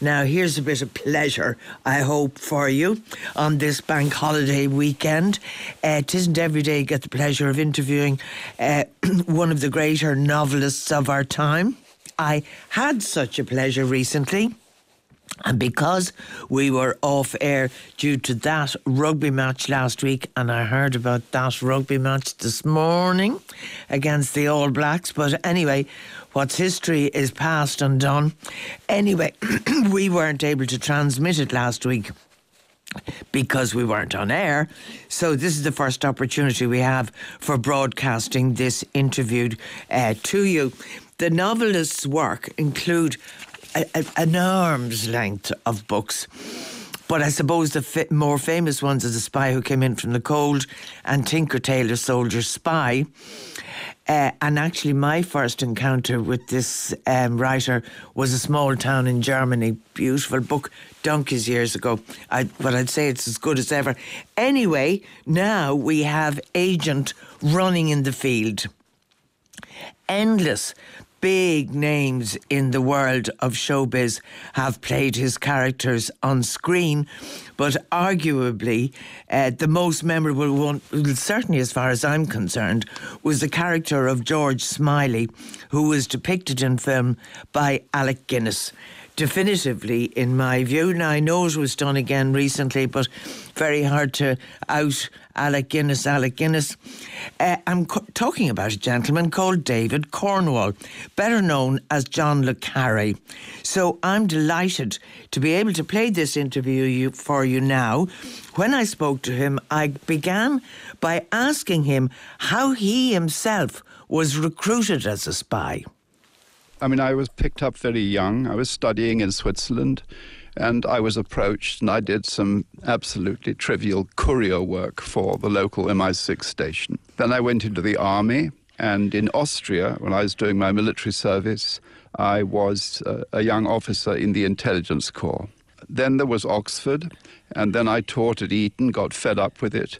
Now, here's a bit of pleasure, I hope, for you on this bank holiday weekend. Uh, it isn't every day you get the pleasure of interviewing uh, one of the greater novelists of our time. I had such a pleasure recently. And because we were off air due to that rugby match last week, and I heard about that rugby match this morning against the All Blacks, but anyway, what's history is past and done. Anyway, we weren't able to transmit it last week because we weren't on air. So this is the first opportunity we have for broadcasting this interview uh, to you. The novelist's work include a, a, an arm's length of books. But I suppose the fi- more famous ones are The Spy Who Came In From the Cold and Tinker Tailor Soldier Spy. Uh, and actually, my first encounter with this um, writer was a small town in Germany. Beautiful book, donkeys years ago. I, but I'd say it's as good as ever. Anyway, now we have Agent running in the field. Endless big names in the world of showbiz have played his characters on screen, but arguably uh, the most memorable one, certainly as far as I'm concerned, was the character of George Smiley, who was depicted in film by Alec Guinness definitively, in my view. Now, I know it was done again recently, but very hard to out Alec Guinness, Alec Guinness. Uh, I'm co- talking about a gentleman called David Cornwell, better known as John Le Carre. So I'm delighted to be able to play this interview you, for you now. When I spoke to him, I began by asking him how he himself was recruited as a spy. I mean, I was picked up very young. I was studying in Switzerland and I was approached and I did some absolutely trivial courier work for the local MI6 station. Then I went into the army and in Austria, when I was doing my military service, I was uh, a young officer in the intelligence corps. Then there was Oxford, and then I taught at Eton, got fed up with it,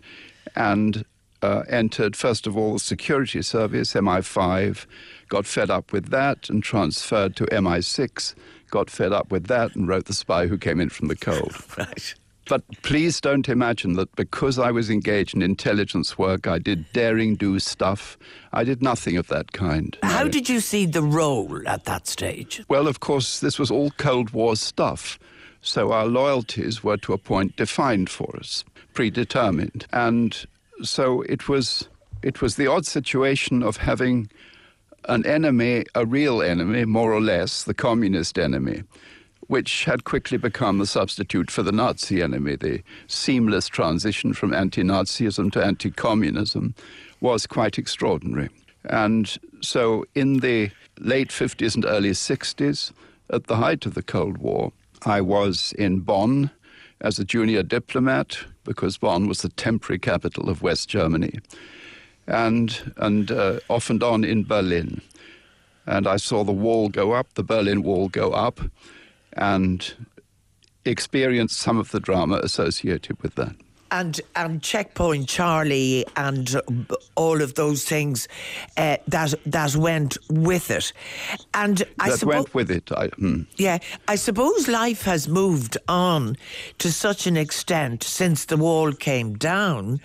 and uh, entered, first of all, the security service, MI5, got fed up with that and transferred to MI6, got fed up with that and wrote The Spy Who Came In From the Cold. right. But please don't imagine that because I was engaged in intelligence work, I did daring do stuff. I did nothing of that kind. How did you see the role at that stage? Well, of course, this was all Cold War stuff. So our loyalties were to a point defined for us, predetermined. And so it was it was the odd situation of having an enemy, a real enemy, more or less, the communist enemy, which had quickly become the substitute for the Nazi enemy. The seamless transition from anti Nazism to anti communism was quite extraordinary. And so, in the late 50s and early 60s, at the height of the Cold War, I was in Bonn as a junior diplomat because Bonn was the temporary capital of West Germany, and, and uh, off and on in Berlin. And I saw the wall go up, the Berlin Wall go up, and experienced some of the drama associated with that and and checkpoint Charlie and all of those things uh, that that went with it, and I that suppo- went with it. I, hmm. Yeah, I suppose life has moved on to such an extent since the wall came down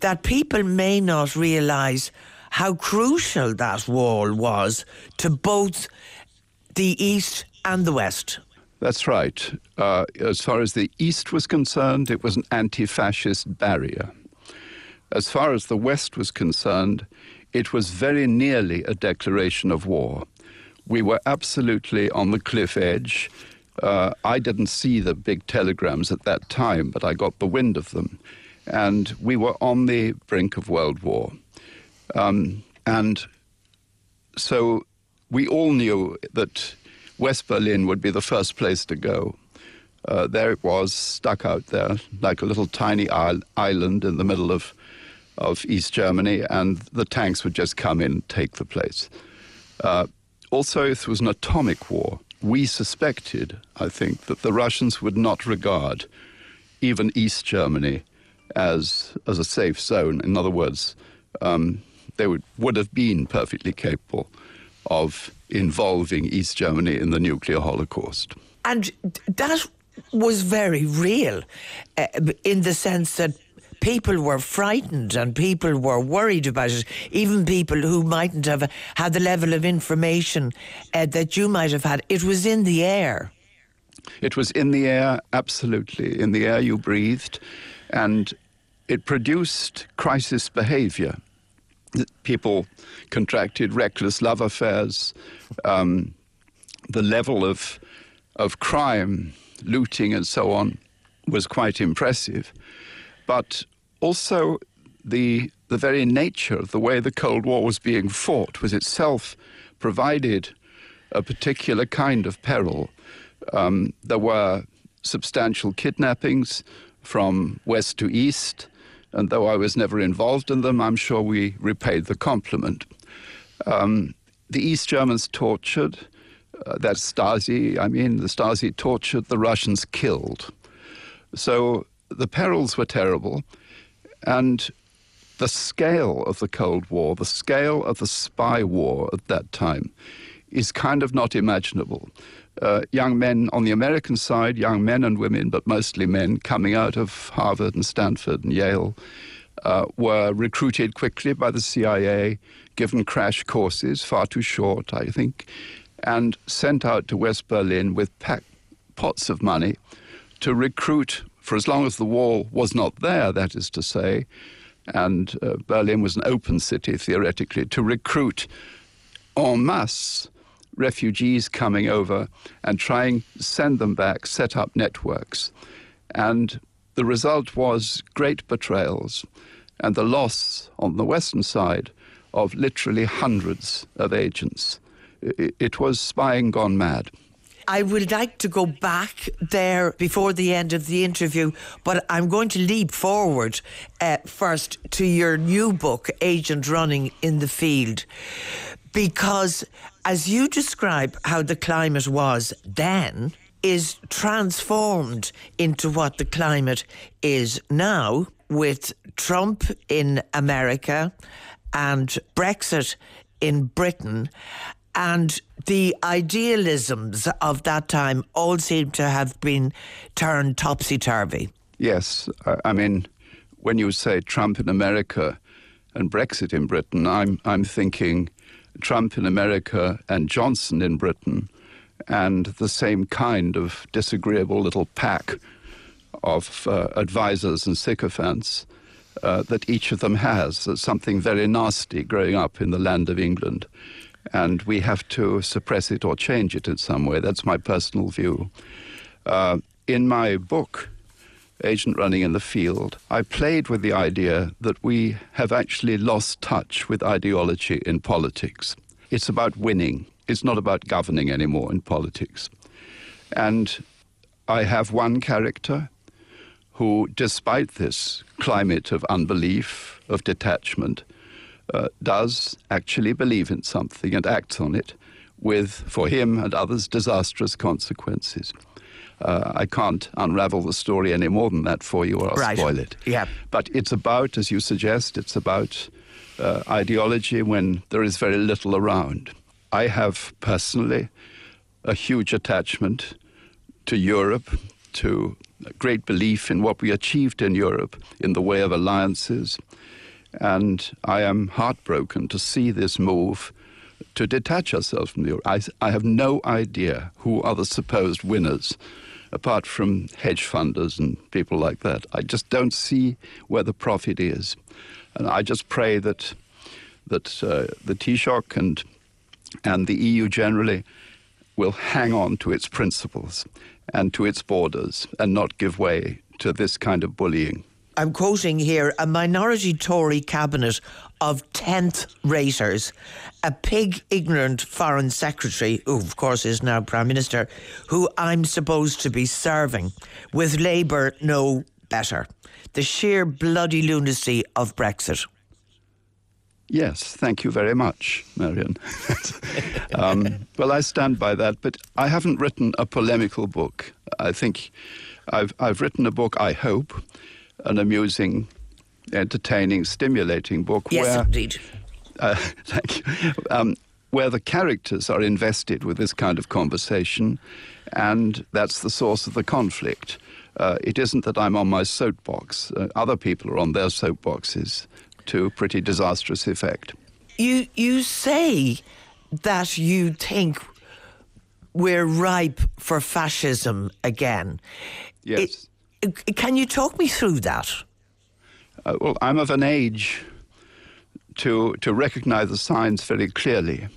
that people may not realise how crucial that wall was to both the east and the west. That's right. Uh, as far as the East was concerned, it was an anti fascist barrier. As far as the West was concerned, it was very nearly a declaration of war. We were absolutely on the cliff edge. Uh, I didn't see the big telegrams at that time, but I got the wind of them. And we were on the brink of World War. Um, and so we all knew that West Berlin would be the first place to go. Uh, there it was, stuck out there like a little tiny island in the middle of, of East Germany, and the tanks would just come in and take the place. Uh, also, if it was an atomic war. We suspected, I think, that the Russians would not regard even East Germany as, as a safe zone. In other words, um, they would, would have been perfectly capable of involving East Germany in the nuclear holocaust. And that was very real uh, in the sense that people were frightened and people were worried about it. Even people who mightn't have had the level of information uh, that you might have had. It was in the air. It was in the air, absolutely, in the air you breathed. And it produced crisis behavior. People contracted reckless love affairs. Um, the level of, of crime, looting, and so on was quite impressive. But also, the, the very nature of the way the Cold War was being fought was itself provided a particular kind of peril. Um, there were substantial kidnappings from west to east, and though I was never involved in them, I'm sure we repaid the compliment. Um, the East Germans tortured, uh, that Stasi, I mean, the Stasi tortured, the Russians killed. So the perils were terrible, and the scale of the Cold War, the scale of the spy war at that time, is kind of not imaginable. Uh, young men on the American side, young men and women, but mostly men, coming out of Harvard and Stanford and Yale, uh, were recruited quickly by the CIA, given crash courses, far too short, I think, and sent out to West Berlin with pack, pots of money to recruit for as long as the wall was not there, that is to say, and uh, Berlin was an open city theoretically, to recruit en masse refugees coming over and trying to send them back, set up networks. And the result was great betrayals and the loss on the Western side of literally hundreds of agents. It was spying gone mad. I would like to go back there before the end of the interview, but I'm going to leap forward uh, first to your new book, Agent Running in the Field, because as you describe how the climate was then, is transformed into what the climate is now with Trump in America and Brexit in Britain. And the idealisms of that time all seem to have been turned topsy turvy. Yes. I mean, when you say Trump in America and Brexit in Britain, I'm, I'm thinking Trump in America and Johnson in Britain and the same kind of disagreeable little pack of uh, advisors and sycophants uh, that each of them has. There's something very nasty growing up in the land of England and we have to suppress it or change it in some way. That's my personal view. Uh, in my book, Agent Running in the Field, I played with the idea that we have actually lost touch with ideology in politics. It's about winning, it's not about governing anymore in politics. And I have one character who, despite this climate of unbelief, of detachment, uh, does actually believe in something and acts on it with, for him and others, disastrous consequences. Uh, I can't unravel the story any more than that for you or I'll right. spoil it. Yeah. But it's about, as you suggest, it's about uh, ideology when there is very little around. I have personally a huge attachment to Europe, to great belief in what we achieved in Europe in the way of alliances, and I am heartbroken to see this move to detach ourselves from the euro. I, I have no idea who are the supposed winners, apart from hedge funders and people like that. I just don't see where the profit is. And I just pray that, that uh, the Taoiseach and, and the EU generally will hang on to its principles and to its borders and not give way to this kind of bullying. I'm quoting here a minority Tory cabinet of 10th raters, a pig ignorant foreign secretary, who of course is now prime minister, who I'm supposed to be serving, with Labour no better. The sheer bloody lunacy of Brexit. Yes, thank you very much, Marion. um, well, I stand by that, but I haven't written a polemical book. I think I've, I've written a book, I hope, an amusing, entertaining, stimulating book. Yes, where, indeed. Uh, thank you. Um, where the characters are invested with this kind of conversation and that's the source of the conflict. Uh, it isn't that I'm on my soapbox. Uh, other people are on their soapboxes to a pretty disastrous effect. You you say that you think we're ripe for fascism again. Yes. It, can you talk me through that? Uh, well, I'm of an age to to recognize the signs very clearly.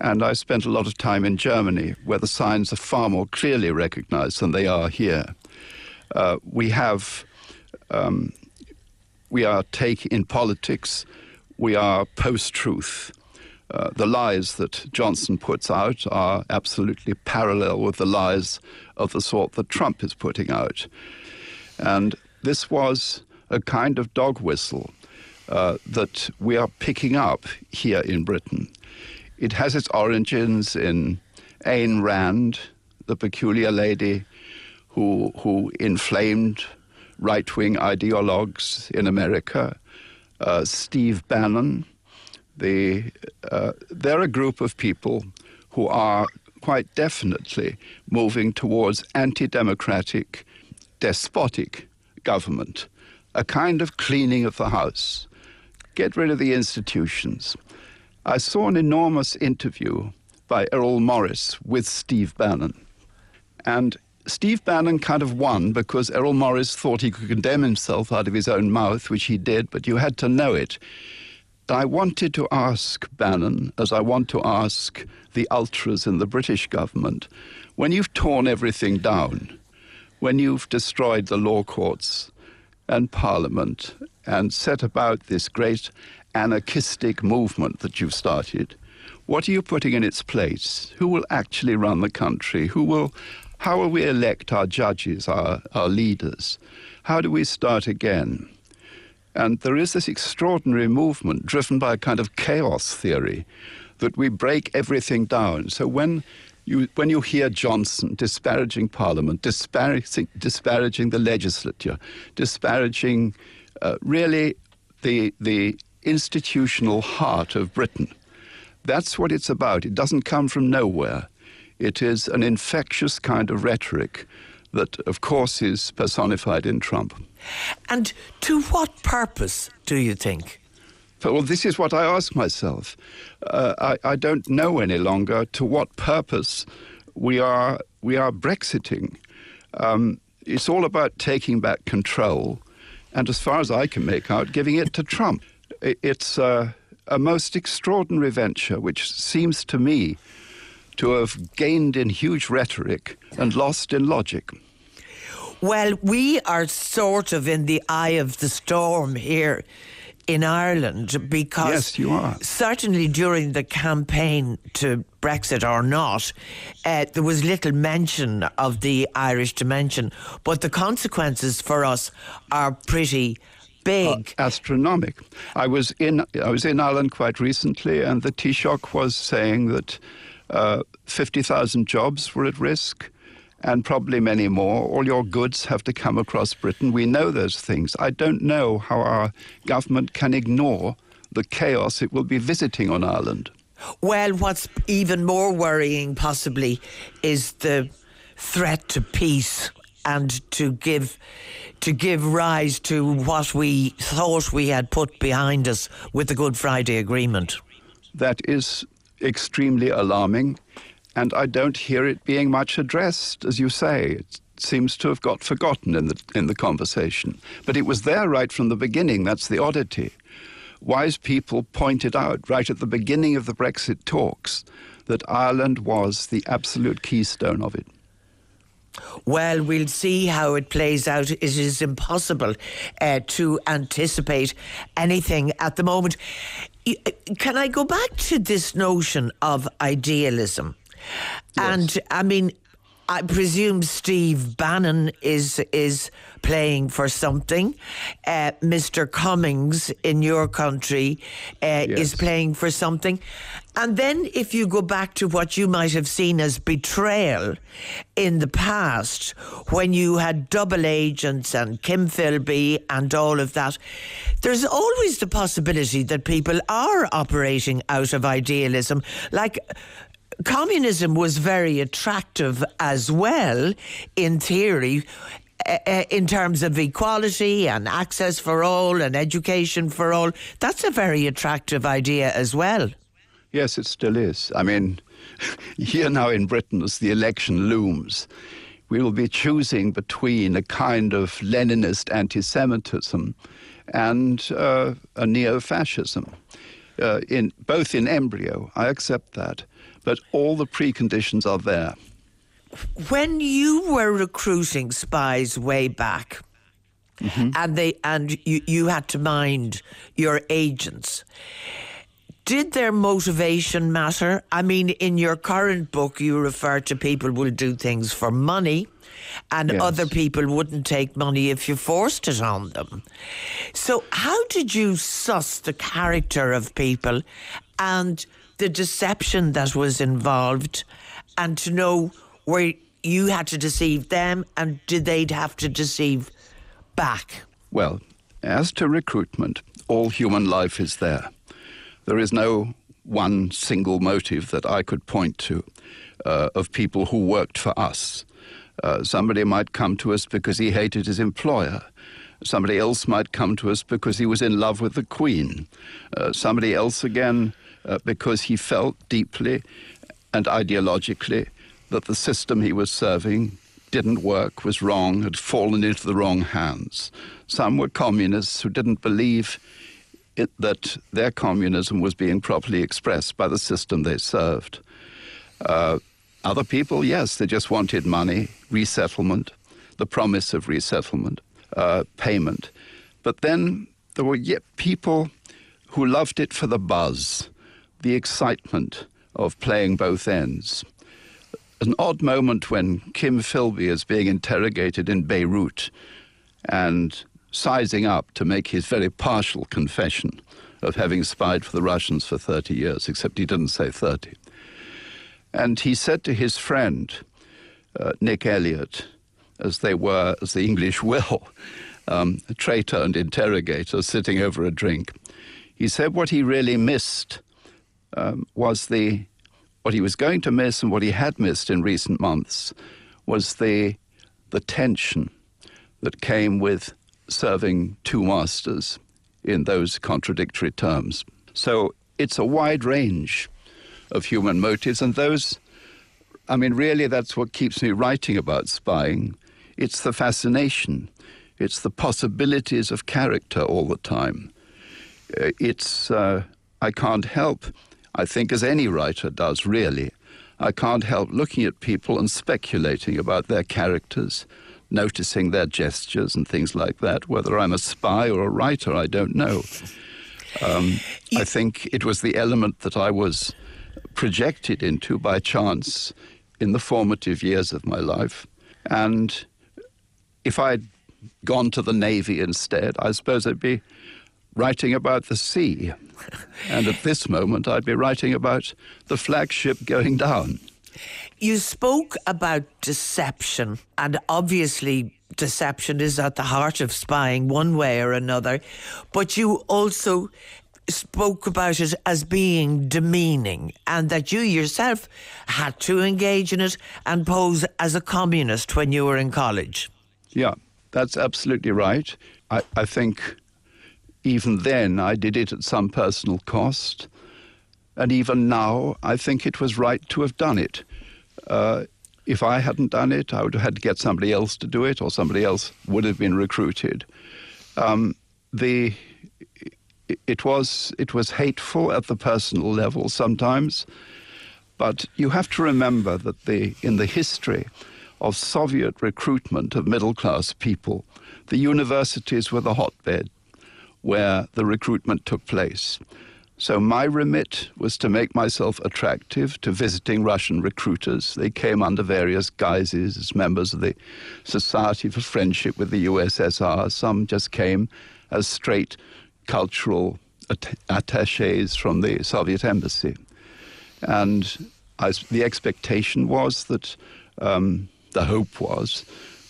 And I spent a lot of time in Germany, where the signs are far more clearly recognized than they are here. Uh, we have, um, we are take in politics, we are post truth. Uh, the lies that Johnson puts out are absolutely parallel with the lies of the sort that Trump is putting out. And this was a kind of dog whistle uh, that we are picking up here in Britain. It has its origins in Ayn Rand, the peculiar lady who, who inflamed right wing ideologues in America, uh, Steve Bannon. The, uh, they're a group of people who are quite definitely moving towards anti democratic, despotic government, a kind of cleaning of the house. Get rid of the institutions. I saw an enormous interview by Errol Morris with Steve Bannon. And Steve Bannon kind of won because Errol Morris thought he could condemn himself out of his own mouth, which he did, but you had to know it. I wanted to ask Bannon, as I want to ask the ultras in the British government, when you've torn everything down, when you've destroyed the law courts and parliament and set about this great anarchistic movement that you've started, what are you putting in its place? Who will actually run the country? Who will, how will we elect our judges, our, our leaders? How do we start again? And there is this extraordinary movement driven by a kind of chaos theory that we break everything down. So when you, when you hear Johnson disparaging Parliament, disparaging, disparaging the legislature, disparaging uh, really the, the institutional heart of Britain. That's what it's about. It doesn't come from nowhere. It is an infectious kind of rhetoric that, of course, is personified in Trump. And to what purpose do you think? Well, this is what I ask myself. Uh, I, I, don't know any longer to what purpose we are we are Brexiting. Um, it's all about taking back control, and as far as I can make out, giving it to Trump it's a, a most extraordinary venture, which seems to me to have gained in huge rhetoric and lost in logic. Well, we are sort of in the eye of the storm here in Ireland because yes, you are. certainly during the campaign to Brexit or not, uh, there was little mention of the Irish dimension, but the consequences for us are pretty big, uh, astronomic. I was in I was in Ireland quite recently, and the Taoiseach was saying that uh, fifty thousand jobs were at risk. And probably many more. All your goods have to come across Britain. We know those things. I don't know how our government can ignore the chaos it will be visiting on Ireland. Well, what's even more worrying, possibly, is the threat to peace and to give to give rise to what we thought we had put behind us with the Good Friday Agreement. That is extremely alarming, and I don't hear it being much addressed, as you say. It seems to have got forgotten in the in the conversation. But it was there right from the beginning. That's the oddity. Wise people pointed out right at the beginning of the Brexit talks that Ireland was the absolute keystone of it. Well, we'll see how it plays out. It is impossible uh, to anticipate anything at the moment. Uh, can I go back to this notion of idealism? Yes. And I mean, I presume Steve Bannon is is playing for something. Uh, Mr. Cummings in your country uh, yes. is playing for something. And then, if you go back to what you might have seen as betrayal in the past, when you had double agents and Kim Philby and all of that, there's always the possibility that people are operating out of idealism. Like communism was very attractive as well, in theory, uh, in terms of equality and access for all and education for all. That's a very attractive idea as well. Yes, it still is. I mean, here now in Britain, as the election looms, we will be choosing between a kind of Leninist anti Semitism and uh, a neo fascism. Uh, in, both in embryo, I accept that, but all the preconditions are there. When you were recruiting spies way back, mm-hmm. and they and you, you had to mind your agents, did their motivation matter? I mean, in your current book, you refer to people will do things for money, and yes. other people wouldn't take money if you forced it on them. So, how did you suss the character of people and the deception that was involved, and to know where you had to deceive them, and did they have to deceive back? Well, as to recruitment, all human life is there. There is no one single motive that I could point to uh, of people who worked for us. Uh, somebody might come to us because he hated his employer. Somebody else might come to us because he was in love with the Queen. Uh, somebody else again uh, because he felt deeply and ideologically that the system he was serving didn't work, was wrong, had fallen into the wrong hands. Some were communists who didn't believe it, that their communism was being properly expressed by the system they served. Uh, other people, yes, they just wanted money, resettlement, the promise of resettlement, uh, payment. But then there were yet people who loved it for the buzz, the excitement of playing both ends. An odd moment when Kim Philby is being interrogated in Beirut and sizing up to make his very partial confession of having spied for the Russians for 30 years, except he didn't say 30. And he said to his friend, uh, Nick Elliott, as they were, as the English will, um, traitor and interrogator sitting over a drink, he said what he really missed um, was the, what he was going to miss and what he had missed in recent months was the, the tension that came with serving two masters in those contradictory terms. So it's a wide range of human motives, and those, I mean, really, that's what keeps me writing about spying. It's the fascination, it's the possibilities of character all the time. Uh, it's, uh, I can't help, I think, as any writer does, really. I can't help looking at people and speculating about their characters noticing their gestures and things like that. Whether I'm a spy or a writer, I don't know. Um, I think it was the element that I was projected into by chance in the formative years of my life. And if I'd gone to the Navy instead, I suppose I'd be writing about the sea. and at this moment, I'd be writing about the flagship going down. You spoke about deception, and obviously, deception is at the heart of spying one way or another. But you also spoke about it as being demeaning and that you yourself had to engage in it and pose as a communist when you were in college. Yeah, that's absolutely right. I, I think even then I did it at some personal cost. And even now, I think it was right to have done it. Uh, if I hadn't done it, I would have had to get somebody else to do it, or somebody else would have been recruited. Um, the it was it was hateful at the personal level sometimes, but you have to remember that the in the history of Soviet recruitment of middle class people, the universities were the hotbed where the recruitment took place. So my remit was to make myself attractive to visiting Russian recruiters. They came under various guises as members of the Society for Friendship with the USSR. Some just came as straight cultural attaches from the Soviet embassy. And I, the expectation was that, um, the hope was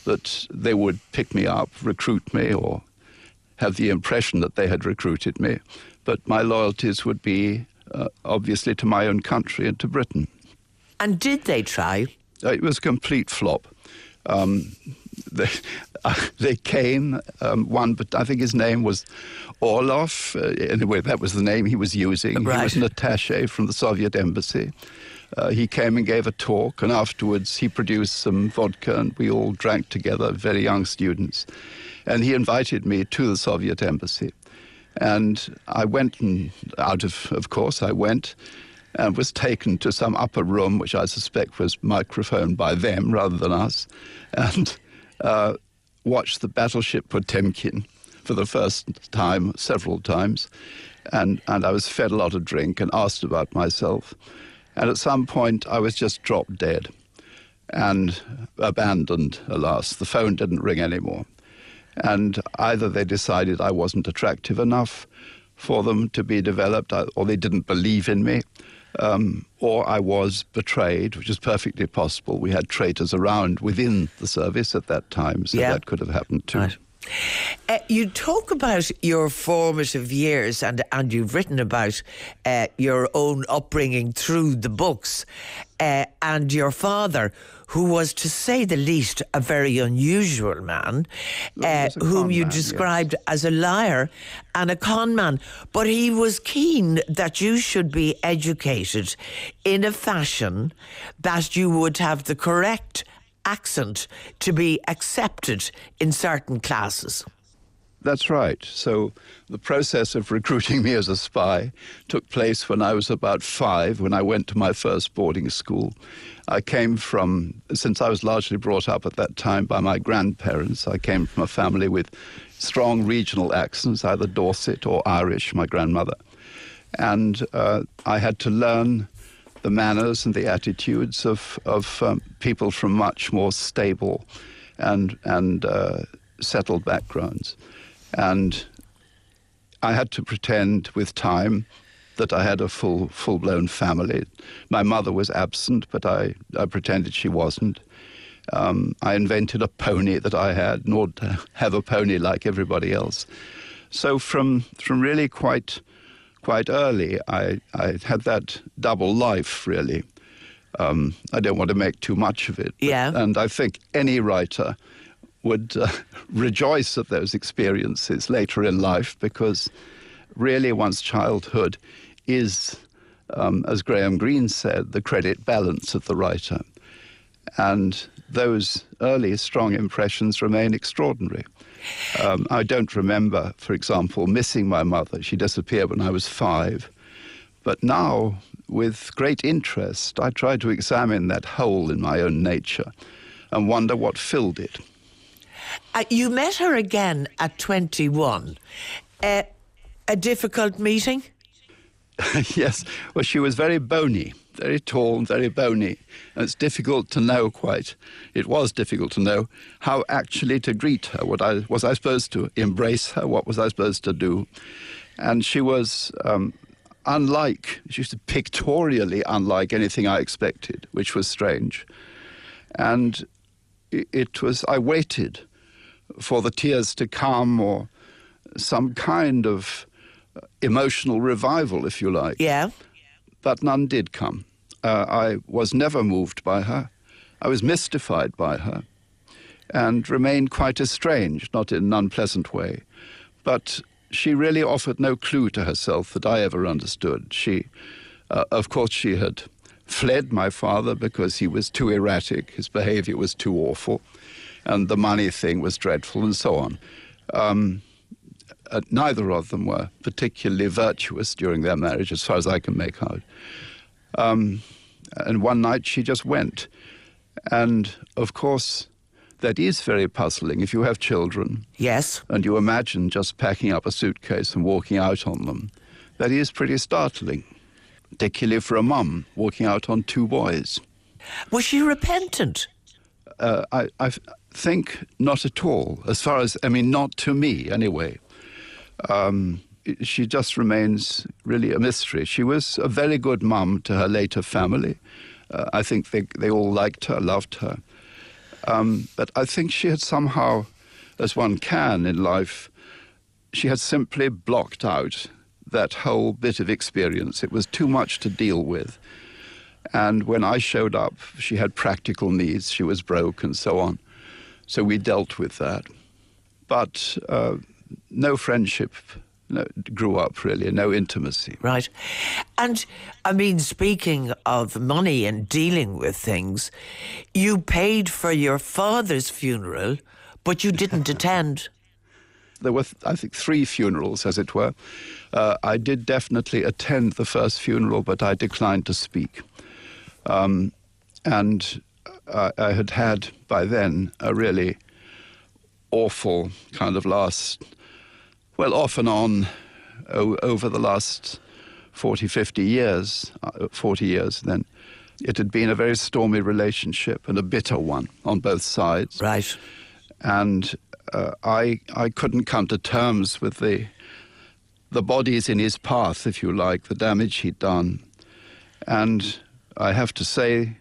that they would pick me up, recruit me, or have the impression that they had recruited me but my loyalties would be uh, obviously to my own country and to Britain. And did they try? Uh, it was a complete flop. Um, they, uh, they came, um, one, but I think his name was Orlov. Uh, anyway, that was the name he was using. Right. He was an attache from the Soviet embassy. Uh, he came and gave a talk, and afterwards he produced some vodka, and we all drank together, very young students. And he invited me to the Soviet embassy. And I went, and out of, of course, I went and was taken to some upper room, which I suspect was microphoned by them rather than us, and uh, watched the battleship Potemkin for the first time, several times. And, and I was fed a lot of drink and asked about myself. And at some point, I was just dropped dead and abandoned, alas. The phone didn't ring anymore. And either they decided I wasn't attractive enough for them to be developed, uh, or they didn't believe in me, um, or I was betrayed, which is perfectly possible. We had traitors around within the service at that time, so Yeah. that could have happened too. Right. Uh, you talk about your formative years, and and you've written about uh, your own upbringing through the books, uh, and your father, who was, to say the least, a very unusual man, uh, whom you man, yes. described as a liar and a con man. But he was keen that you should be educated in a fashion that you would have the correct accent to be accepted in certain classes. That's right. So the process of recruiting me as a spy took place when I was about five, when I went to my first boarding school. I came from, since I was largely brought up at that time by my grandparents, I came from a family with strong regional accents, either Dorset or Irish, my grandmother. And uh, I had to learn the manners and the attitudes of, of um, people from much more stable and, and uh, settled backgrounds. And I had to pretend with time that I had a full full blown family. My mother was absent, but I, I pretended she wasn't. Um, I invented a pony that I had, nor to have a pony like everybody else. So from from really quite quite early, I, I had that double life really. Um, I don't want to make too much of it. but- Yeah. And I think any writer would uh, rejoice at those experiences later in life because really one's childhood is, um, as Graham Greene said, the credit balance of the writer. And those early strong impressions remain extraordinary. Um, I don't remember, for example, missing my mother. She disappeared when I was five. But now, with great interest, I try to examine that hole in my own nature and wonder what filled it. Uh, you met her again at 21. Uh, a difficult meeting? yes, well, she was very bony, very tall and very bony. And it's difficult to know quite, it was difficult to know how actually to greet her. What I, was I supposed to embrace her? What was I supposed to do? And she was um, unlike, she was pictorially unlike anything I expected, which was strange. And it was, I waited for the tears to come or some kind of emotional revival, if you like. Yeah. But none did come. Uh, I was never moved by her. I was mystified by her and remained quite estranged, not in an unpleasant way. But she really offered no clue to herself that I ever understood. She, uh, of course, she had fled my father because he was too erratic, his behavior was too awful, and the money thing was dreadful, and so on. Um, uh, neither of them were particularly virtuous during their marriage, as far as I can make out. Um, and one night she just went. And of course, that is very puzzling if you have children Yes. and you imagine just packing up a suitcase and walking out on them. That is pretty startling, particularly for a mum walking out on two boys. Was she repentant? Uh, I, I think not at all, as far as, I mean, not to me anyway. Um, she just remains really a mystery. She was a very good mum to her later family. Uh, I think they, they all liked her, loved her. Um, but I think she had somehow, as one can in life, she had simply blocked out that whole bit of experience. It was too much to deal with. And when I showed up, she had practical needs. She was broke and so on. So we dealt with that. But uh, no friendship no, grew up really, no intimacy. Right. And I mean, speaking of money and dealing with things, you paid for your father's funeral, but you didn't attend. There were, I think, three funerals, as it were. Uh, I did definitely attend the first funeral, but I declined to speak. Um, and I, I had had by then a really awful kind of last, well, off and on o- over the last 40, 50 years, uh, 40 years then. It had been a very stormy relationship and a bitter one on both sides. Right. And uh, I, I couldn't come to terms with the, the bodies in his path, if you like, the damage he'd done. And I have to say,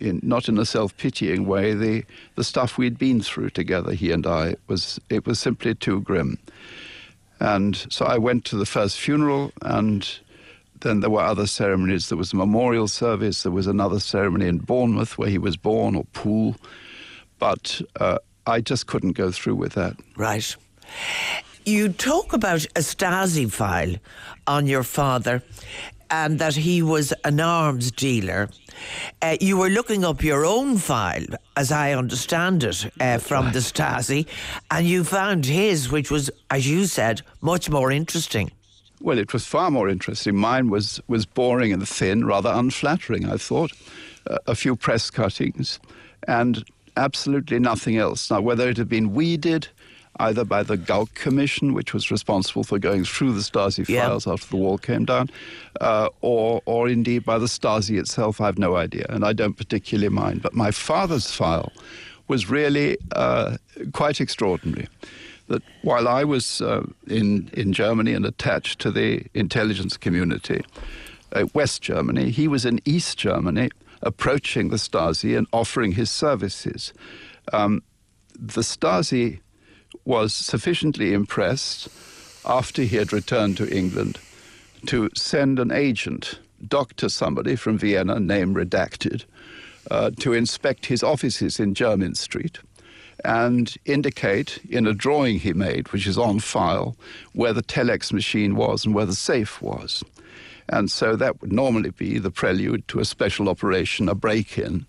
in, not in a self-pitying way, the, the stuff we'd been through together, he and I, was it was simply too grim. And so I went to the first funeral, and then there were other ceremonies. There was a memorial service. There was another ceremony in Bournemouth where he was born, or Poole. But uh, I just couldn't go through with that. Right. You talk about a Stasi file on your father and that he was an arms dealer. Uh, you were looking up your own file, as I understand it, uh, from right. the Stasi, and you found his, which was, as you said, much more interesting. Well, it was far more interesting. Mine was, was boring and thin, rather unflattering, I thought. Uh, a few press cuttings and absolutely nothing else. Now, whether it had been weeded, either by the Gauck Commission, which was responsible for going through the Stasi yeah. files after the wall came down, uh, or, or indeed by the Stasi itself. I have no idea, and I don't particularly mind. But my father's file was really uh, quite extraordinary. That while I was uh, in, in Germany and attached to the intelligence community, uh, West Germany, he was in East Germany approaching the Stasi and offering his services. Um, the Stasi was sufficiently impressed after he had returned to England to send an agent, doctor somebody from Vienna, name redacted, uh, to inspect his offices in Jermyn Street and indicate in a drawing he made, which is on file, where the telex machine was and where the safe was. And so that would normally be the prelude to a special operation, a break in.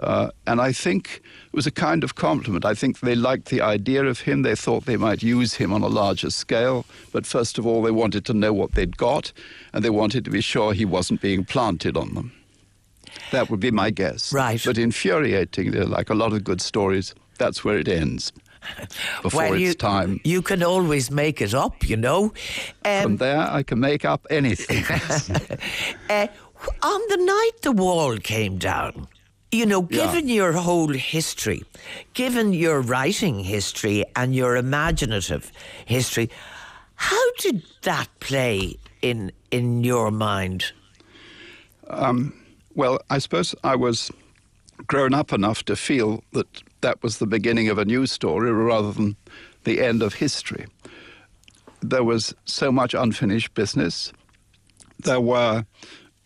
Uh, and I think it was a kind of compliment. I think they liked the idea of him. They thought they might use him on a larger scale. But first of all, they wanted to know what they'd got, and they wanted to be sure he wasn't being planted on them. That would be my guess. Right. But infuriating, like a lot of good stories, that's where it ends. Before well, you, it's time. You can always make it up, you know. Um, From there, I can make up anything. uh, on the night the wall came down, you know, given yeah. your whole history, given your writing history and your imaginative history, how did that play in in your mind? Um, well, I suppose I was grown up enough to feel that that was the beginning of a new story rather than the end of history. There was so much unfinished business. There were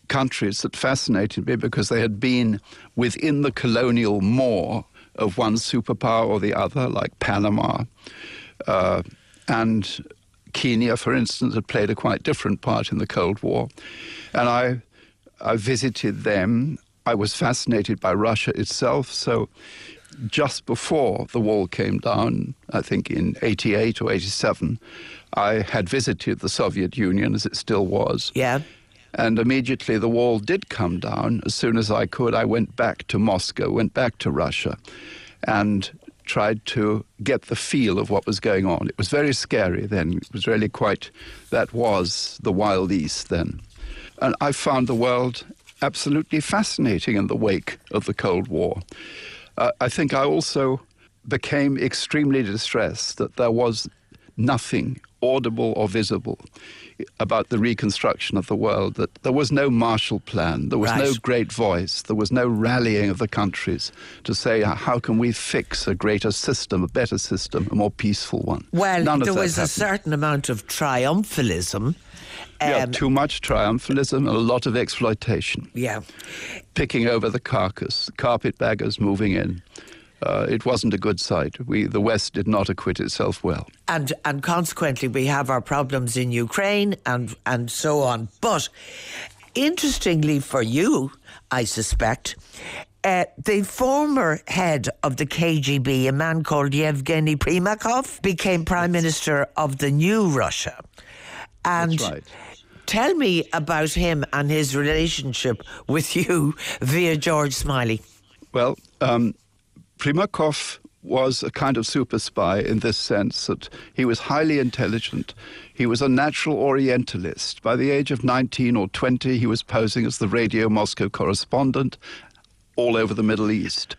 countries that fascinated me because they had been within the colonial maw of one superpower or the other, like Panama. Uh, and Kenya, for instance, had played a quite different part in the Cold War. And I, I visited them. I was fascinated by Russia itself. So just before the wall came down, I think in 88 or 87, I had visited the Soviet Union as it still was. Yeah. And immediately the wall did come down. As soon as I could, I went back to Moscow, went back to Russia, and tried to get the feel of what was going on. It was very scary then. It was really quite, that was the Wild East then. And I found the world absolutely fascinating in the wake of the Cold War. Uh, I think I also became extremely distressed that there was nothing audible or visible about the reconstruction of the world that there was no Marshall Plan, there was right. no great voice, there was no rallying of the countries to say how can we fix a greater system, a better system, a more peaceful one. Well, None there was happened. a certain amount of triumphalism. yeah, Um, too much triumphalism and a lot of exploitation. yeah. Picking over the carcass, carpetbaggers moving in. Uh, it wasn't a good sight. We, the West did not acquit itself well. and and consequently we have our problems in Ukraine and and so on. But interestingly for you, I suspect. Uh, the former head of the KGB, a man called Yevgeny Primakov, became prime minister of the new Russia. And right. tell me about him and his relationship with you via George Smiley. Well, um, Primakov was a kind of super spy in this sense that he was highly intelligent. He was a natural Orientalist. By the age of 19 or 20, he was posing as the Radio Moscow correspondent all over the Middle East.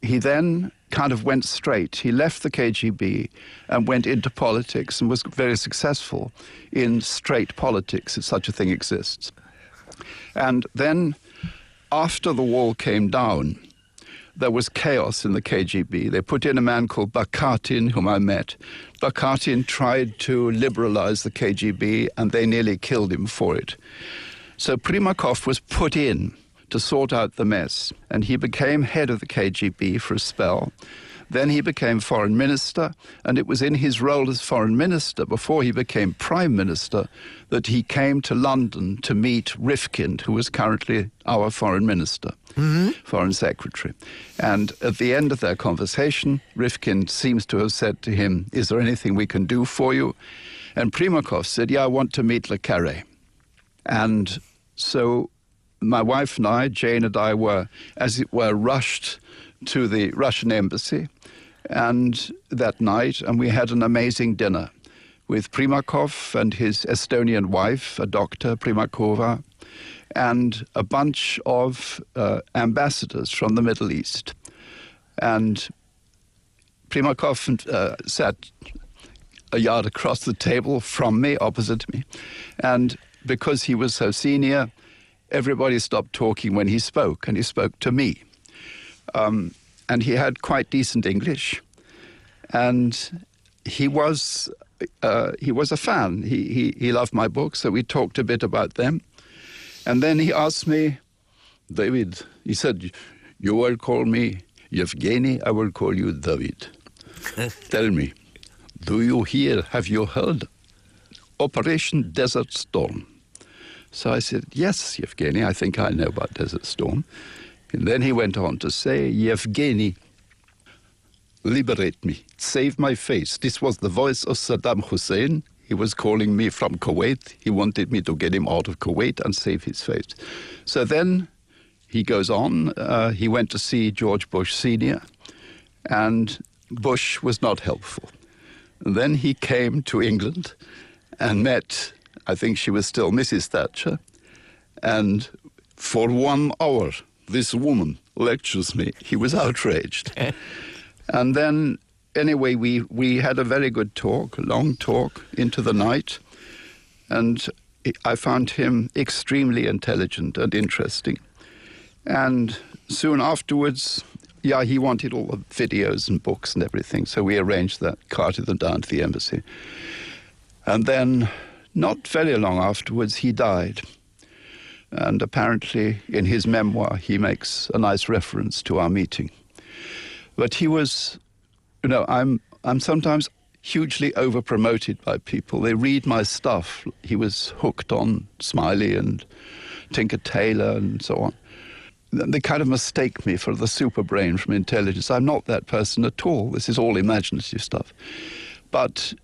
He then kind of went straight. He left the KGB and went into politics and was very successful in straight politics, if such a thing exists. And then, after the wall came down, there was chaos in the KGB. They put in a man called Bakatin, whom I met. Bakatin tried to liberalize the KGB, and they nearly killed him for it. So Primakov was put in to sort out the mess, and he became head of the KGB for a spell. Then he became foreign minister, and it was in his role as foreign minister, before he became prime minister, that he came to London to meet Rifkind, who was currently our foreign minister, mm-hmm. foreign secretary. And at the end of their conversation, Rifkind seems to have said to him, Is there anything we can do for you? And Primakov said, Yeah, I want to meet Le Carre. And so my wife and I, Jane and I, were, as it were, rushed to the Russian embassy and that night, and we had an amazing dinner with Primakov and his Estonian wife, a doctor, Primakova, and a bunch of uh, ambassadors from the Middle East. And Primakov uh, sat a yard across the table from me, opposite me. And because he was so senior, everybody stopped talking when he spoke, and he spoke to me. Um, and he had quite decent English. And he was uh, he was a fan. He, he he loved my books, so we talked a bit about them. And then he asked me, David, he said, You will call me Yevgeny, I will call you David. Tell me, do you hear, have you heard Operation Desert Storm? So I said, Yes, Yevgeny, I think I know about Desert Storm. And then he went on to say, Yevgeny, liberate me, save my face. This was the voice of Saddam Hussein. He was calling me from Kuwait. He wanted me to get him out of Kuwait and save his face. So then he goes on. Uh, he went to see George Bush Sr., and Bush was not helpful. And then he came to England and met, I think she was still Mrs. Thatcher, and for one hour, this woman lectures me. He was outraged. and then, anyway, we, we had a very good talk, a long talk into the night. And I found him extremely intelligent and interesting. And soon afterwards, yeah, he wanted all the videos and books and everything. So we arranged that, carted them down to the embassy. And then, not very long afterwards, he died. And apparently, in his memoir, he makes a nice reference to our meeting. But he was, you know, I'm, I'm sometimes hugely over promoted by people. They read my stuff. He was hooked on Smiley and Tinker Tailor and so on. They kind of mistake me for the super brain from intelligence. I'm not that person at all. This is all imaginative stuff. But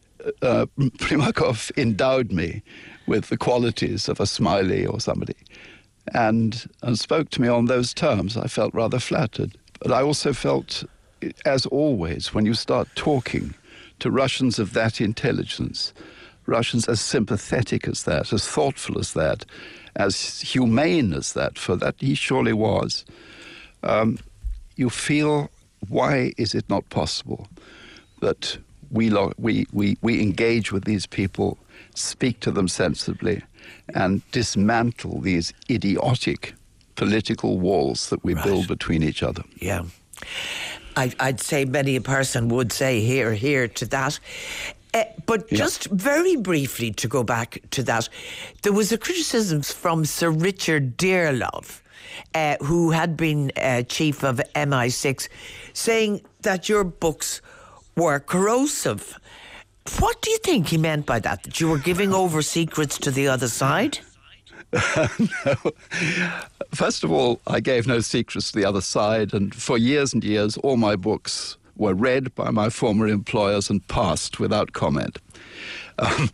uh, Primakov endowed me with the qualities of a Smiley or somebody and, and spoke to me on those terms. I felt rather flattered. But I also felt, as always, when you start talking to Russians of that intelligence, Russians as sympathetic as that, as thoughtful as that, as humane as that, for that he surely was, um, you feel why is it not possible that we, lo- we, we, we engage with these people, speak to them sensibly, and dismantle these idiotic political walls that we Right. build between each other. Yeah. I, I'd say many a person would say hear, hear to that. Uh, but Yeah. just very briefly to go back to that, there was a criticism from Sir Richard Dearlove, uh, who had been uh, chief of MI6, saying that your books were corrosive. What do you think he meant by that? That you were giving over secrets to the other side? First of all, I gave no secrets to the other side, and for years and years, all my books were read by my former employers and passed without comment. Um,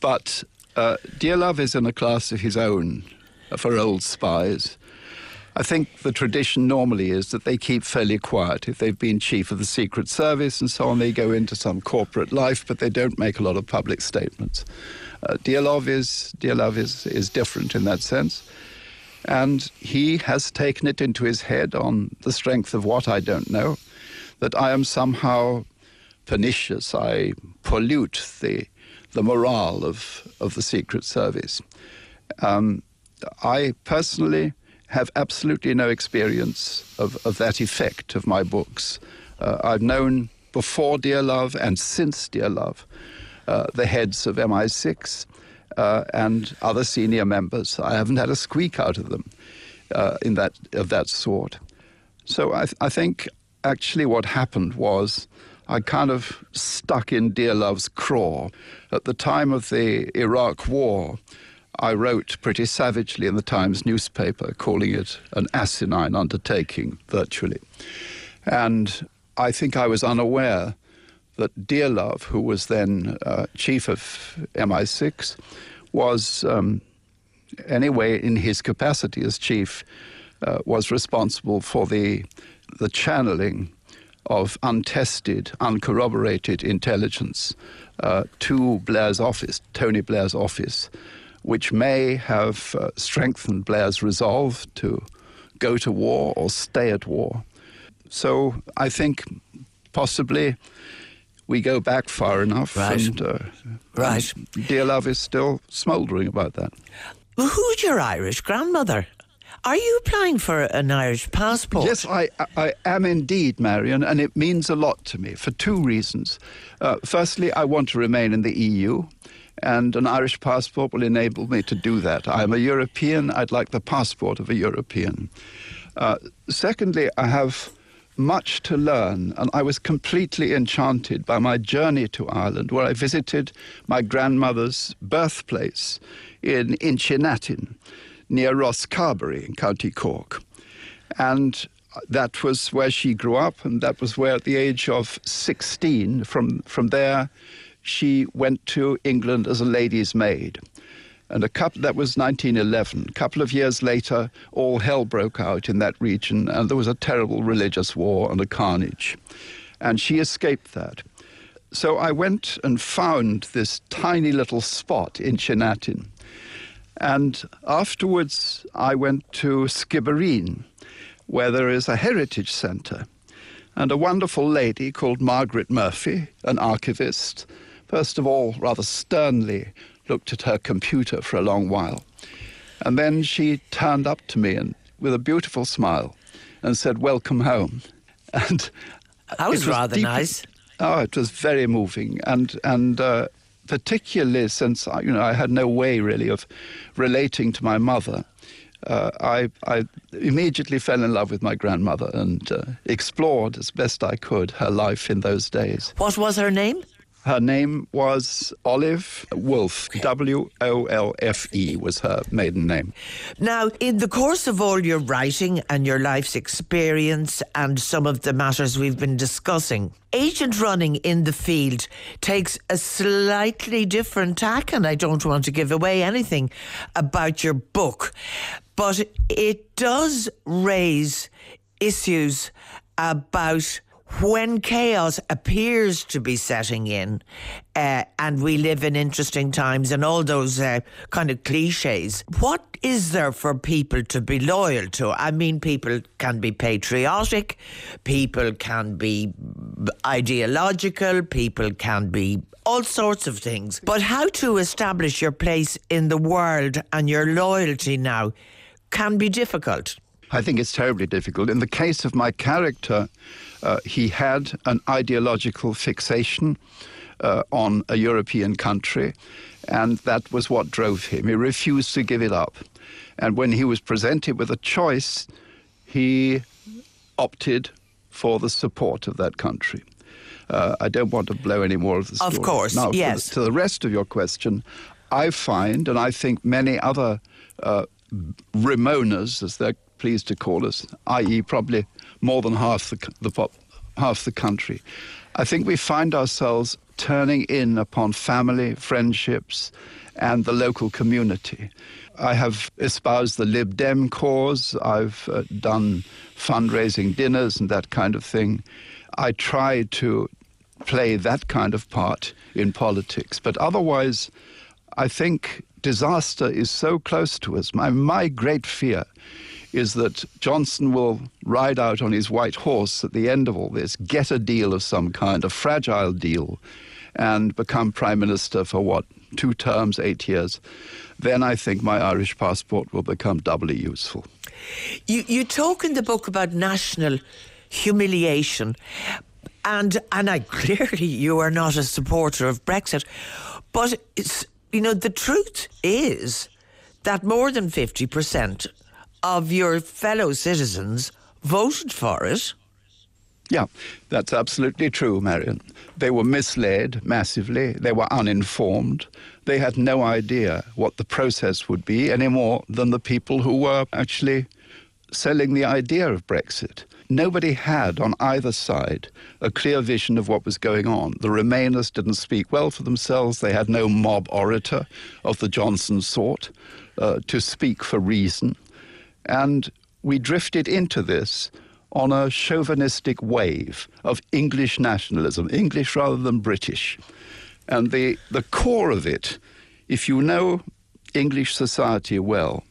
but uh, Dearlove is in a class of his own for old spies. I think the tradition normally is that they keep fairly quiet. If they've been chief of the Secret Service and so on, they go into some corporate life, but they don't make a lot of public statements. Uh, Dearlove is Dearlove is, is different in that sense, and he has taken it into his head on the strength of what I don't know, that I am somehow pernicious. I pollute the the morale of of the Secret Service. Um, I personally have absolutely no experience of, of that effect of my books. Uh, I've known before Dearlove and since Dearlove uh, the heads of MI6 uh, and other senior members. I haven't had a squeak out of them uh, in that of that sort. So I, th- I think actually what happened was I kind of stuck in Dearlove's craw. At the time of the Iraq War, I wrote pretty savagely in the Times newspaper, calling it an asinine undertaking, virtually. And I think I was unaware that Dearlove, who was then uh, chief of MI6, was um, anyway in his capacity as chief uh, was responsible for the the channeling of untested, uncorroborated intelligence uh, to Blair's office, Tony Blair's office, which may have uh, strengthened Blair's resolve to go to war or stay at war. So I think possibly we go back far enough, Right. and, uh, Right. and Dearlove is still smouldering about that. Well, who's your Irish grandmother? Are you applying for an Irish passport? Yes, I, I am indeed, Marion, and it means a lot to me for two reasons. Uh, firstly, I want to remain in the EU, and an Irish passport will enable me to do that. I'm a European, I'd like the passport of a European. Uh, secondly, I have much to learn, and I was completely enchanted by my journey to Ireland, where I visited my grandmother's birthplace in Inchinnatin, near Rosscarbery in County Cork. And that was where she grew up, and that was where, at the age of 16, from, from there, she went to England as a lady's maid. And a couple, that was 1911. A couple of years later, all hell broke out in that region, and there was a terrible religious war and a carnage. And she escaped that. So I went and found this tiny little spot in Chinnatin. And afterwards, I went to Skibbereen, where there is a heritage centre. And a wonderful lady called Margaret Murphy, an archivist, first of all, rather sternly looked at her computer for a long while. And then she turned up to me and, with a beautiful smile and said, Welcome home. And That was it rather deep- nice. Oh, it was very moving, and and uh, particularly since I, you know I had no way really of relating to my mother. Uh, I, I immediately fell in love with my grandmother and uh, explored as best I could her life in those days. What was her name? Her name was Olive Wolfe. W O L F E was her maiden name. Now, in the course of all your writing and your life's experience and some of the matters we've been discussing, agent running in the field takes a slightly different tack, and I don't want to give away anything about your book, but it does raise issues about when chaos appears to be setting in, uh, and we live in interesting times and all those uh, kind of cliches, what is there for people to be loyal to? I mean, people can be patriotic, people can be ideological, people can be all sorts of things. But how to establish your place in the world and your loyalty now can be difficult. I think it's terribly difficult. In the case of my character, uh, he had an ideological fixation uh, on a European country, and that was what drove him. He refused to give it up. And when he was presented with a choice, he opted for the support of that country. Uh, I don't want to blow any more of the story. Of course, now, yes. To the rest of your question, I find, and I think many other uh, Remoaners, as they're pleased to call us, i.e., probably more than half the, the half the country. I think we find ourselves turning in upon family, friendships, and the local community. I have espoused the Lib Dem cause. I've uh, done fundraising dinners and that kind of thing. I try to play that kind of part in politics. But otherwise, I think disaster is so close to us. My, my great fear is that Johnson will ride out on his white horse at the end of all this, get a deal of some kind, a fragile deal, and become Prime Minister for what, two terms, eight years. Then I think my Irish passport will become doubly useful. You, you talk in the book about national humiliation. And and I clearly you are not a supporter of Brexit, but it's you know the truth is that more than fifty percent of your fellow citizens voted for it. Yeah, that's absolutely true, Marion. They were misled massively. They were uninformed. They had no idea what the process would be any more than the people who were actually selling the idea of Brexit. Nobody had on either side a clear vision of what was going on. The Remainers didn't speak well for themselves. They had no mob orator of the Johnson sort uh, to speak for reason. And we drifted into this on a chauvinistic wave of English nationalism, English rather than British. And the, the core of it, if you know English society well,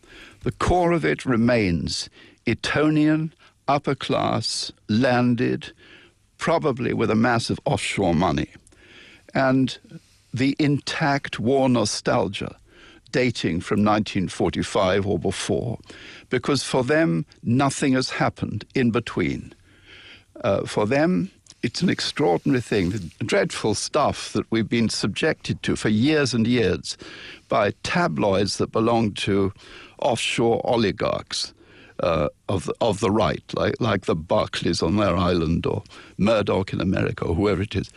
the core of it remains Etonian, upper class, landed, probably with a massive offshore money. And the intact war nostalgia dating from 1945 or before, because for them, nothing has happened in between. Uh, for them, it's an extraordinary thing, the dreadful stuff that we've been subjected to for years and years by tabloids that belong to offshore oligarchs. Uh, of the, of the right, like like the Barclays on their island or Murdoch in America or whoever it is,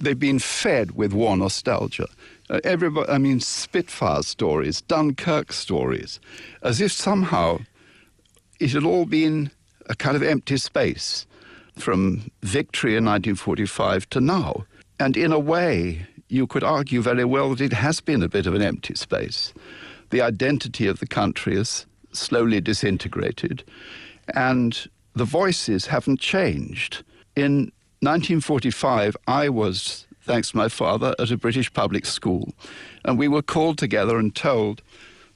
they've been fed with war nostalgia. Uh, everybody, I mean, Spitfire stories, Dunkirk stories, as if somehow it had all been a kind of empty space from victory in 1945 to now. And in a way, you could argue very well that it has been a bit of an empty space. The identity of the country is slowly disintegrated, and the voices haven't changed. In 1945, I was thanks my father, at a British public school. And we were called together and told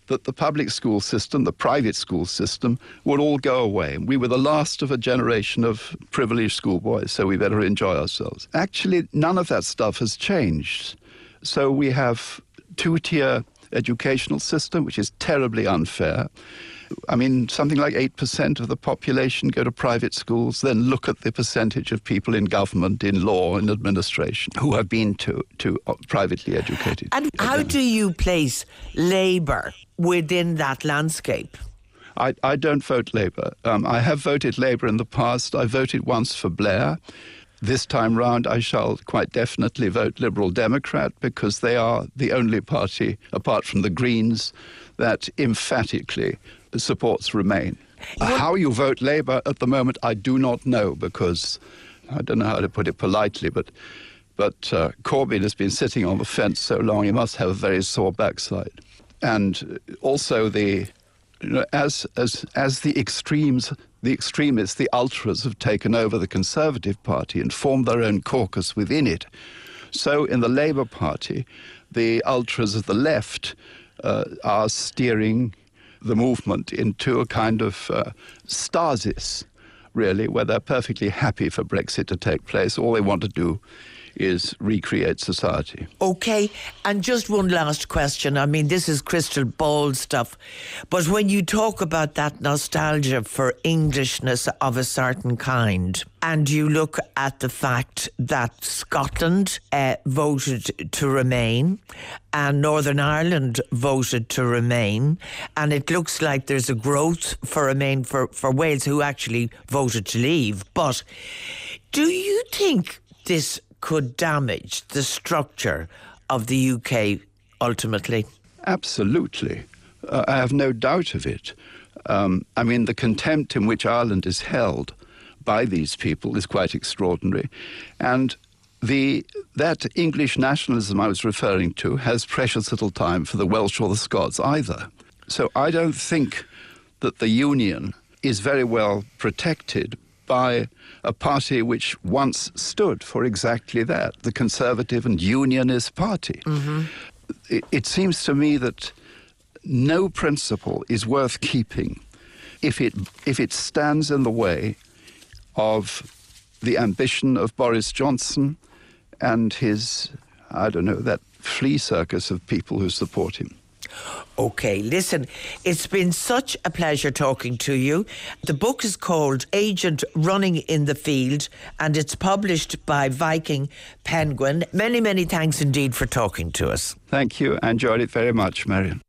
that the public school system, the private school system, would all go away. We were the last of a generation of privileged schoolboys, so we better enjoy ourselves. Actually, none of that stuff has changed. So we have two-tier educational system, which is terribly unfair. I mean, something like 8% of the population go to private schools. Then look at the percentage of people in government, in law, in administration who have been to, to uh, privately educated. And how do you place Labour within that landscape? I, I don't vote Labour. Um, I have voted Labour in the past. I voted once for Blair. This time round, I shall quite definitely vote Liberal Democrat because they are the only party, apart from the Greens, that emphatically supports Remain. How you vote Labour at the moment, I do not know because I don't know how to put it politely, but but uh, Corbyn has been sitting on the fence so long, he must have a very sore backside. And also the you know, as as as the extremes the extremists, the ultras, have taken over the Conservative Party and formed their own caucus within it. So, in the Labour Party, the ultras of the left uh, are steering the movement into a kind of uh, stasis, really, where they're perfectly happy for Brexit to take place. All they want to do is recreate society. Okay, and just one last question. I mean, this is crystal ball stuff, but when you talk about that nostalgia for Englishness of a certain kind, and you look at the fact that Scotland uh, voted to remain and Northern Ireland voted to remain, and it looks like there's a growth for remain for, for Wales who actually voted to leave. But do you think this could damage the structure of the UK ultimately? Absolutely. Uh, I have no doubt of it. Um, I mean, the contempt in which Ireland is held by these people is quite extraordinary. And the, that English nationalism I was referring to has precious little time for the Welsh or the Scots either. So I don't think that the Union is very well protected by a party which once stood for exactly that the Conservative and Unionist Party. Mm-hmm. It, it seems to me that no principle is worth keeping if it, if it stands in the way of the ambition of Boris Johnson and his, I don't know, that flea circus of people who support him. Okay, listen, it's been such a pleasure talking to you. The book is called Agent Running in the Field and it's published by Viking Penguin. Many, many thanks indeed for talking to us. Thank you. I enjoyed it very much, Marion.